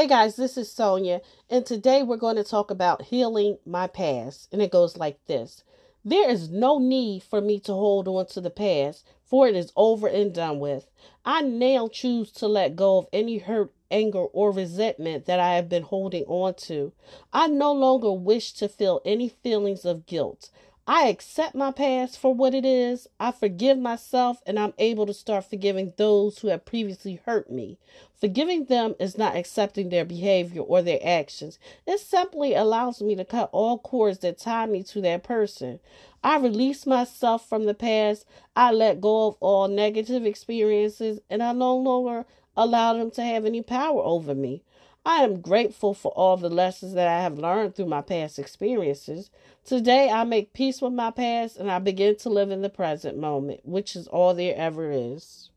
Hey guys, this is Sonia, and today we're going to talk about healing my past. And it goes like this There is no need for me to hold on to the past, for it is over and done with. I now choose to let go of any hurt, anger, or resentment that I have been holding on to. I no longer wish to feel any feelings of guilt. I accept my past for what it is. I forgive myself and I'm able to start forgiving those who have previously hurt me. Forgiving them is not accepting their behavior or their actions. It simply allows me to cut all cords that tie me to that person. I release myself from the past. I let go of all negative experiences and I no longer allow them to have any power over me. I am grateful for all the lessons that I have learned through my past experiences. Today, I make peace with my past and I begin to live in the present moment, which is all there ever is.